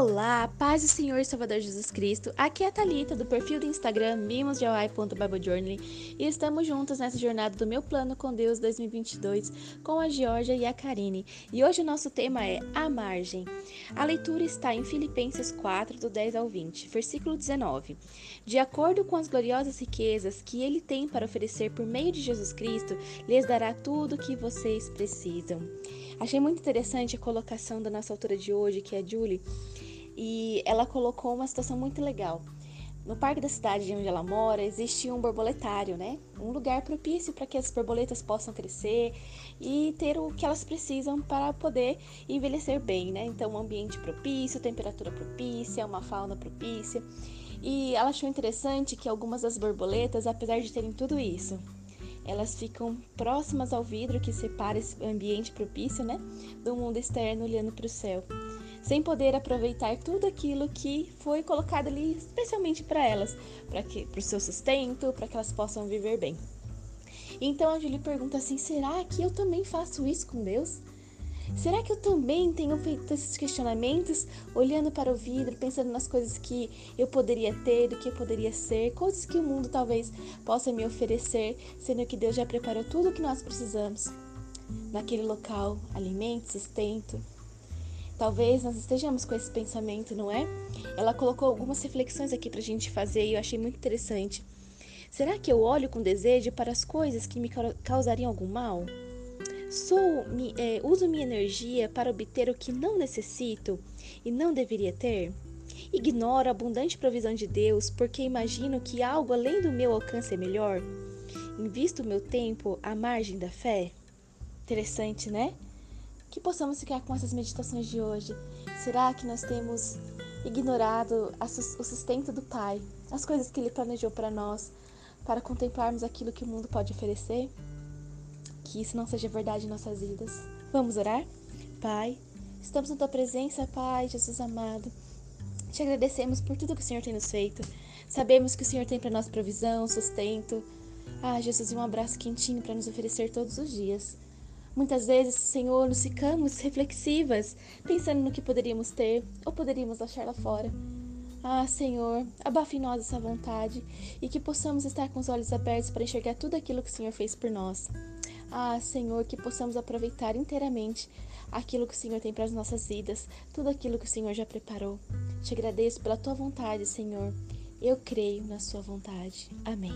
Olá, paz do Senhor e Salvador Jesus Cristo. Aqui é a Thalita, do perfil do Instagram mimosdeoai.biblejourney e estamos juntos nessa jornada do meu plano com Deus 2022 com a Georgia e a Karine. E hoje o nosso tema é a margem. A leitura está em Filipenses 4, do 10 ao 20, versículo 19. De acordo com as gloriosas riquezas que ele tem para oferecer por meio de Jesus Cristo, lhes dará tudo o que vocês precisam. Achei muito interessante a colocação da nossa autora de hoje, que é a Julie, e ela colocou uma situação muito legal. No parque da cidade onde ela mora, existe um borboletário, né? Um lugar propício para que as borboletas possam crescer e ter o que elas precisam para poder envelhecer bem, né? Então, um ambiente propício, temperatura propícia, uma fauna propícia. E ela achou interessante que algumas das borboletas, apesar de terem tudo isso, elas ficam próximas ao vidro que separa esse ambiente propício, né, do mundo externo olhando para o céu, sem poder aproveitar tudo aquilo que foi colocado ali especialmente para elas, para o seu sustento, para que elas possam viver bem. Então a Julie pergunta assim: será que eu também faço isso com Deus? Será que eu também tenho feito esses questionamentos, olhando para o vidro, pensando nas coisas que eu poderia ter, do que eu poderia ser, coisas que o mundo talvez possa me oferecer, sendo que Deus já preparou tudo o que nós precisamos naquele local alimento, sustento. Talvez nós estejamos com esse pensamento, não é? Ela colocou algumas reflexões aqui para a gente fazer e eu achei muito interessante. Será que eu olho com desejo para as coisas que me causariam algum mal? Sou, é, uso minha energia para obter o que não necessito e não deveria ter? Ignoro a abundante provisão de Deus porque imagino que algo além do meu alcance é melhor? Invisto meu tempo à margem da fé? Interessante, né? Que possamos ficar com essas meditações de hoje. Será que nós temos ignorado o sustento do Pai, as coisas que Ele planejou para nós, para contemplarmos aquilo que o mundo pode oferecer? que isso não seja verdade em nossas vidas. Vamos orar? Pai, estamos na tua presença, Pai, Jesus amado. Te agradecemos por tudo que o Senhor tem nos feito. Sabemos que o Senhor tem para nós provisão, sustento. Ah, Jesus, um abraço quentinho para nos oferecer todos os dias. Muitas vezes, Senhor, nos ficamos reflexivas, pensando no que poderíamos ter ou poderíamos achar lá fora. Ah, Senhor, abafe em nós essa vontade e que possamos estar com os olhos abertos para enxergar tudo aquilo que o Senhor fez por nós. Ah, Senhor, que possamos aproveitar inteiramente aquilo que o Senhor tem para as nossas vidas, tudo aquilo que o Senhor já preparou. Te agradeço pela tua vontade, Senhor. Eu creio na sua vontade. Amém.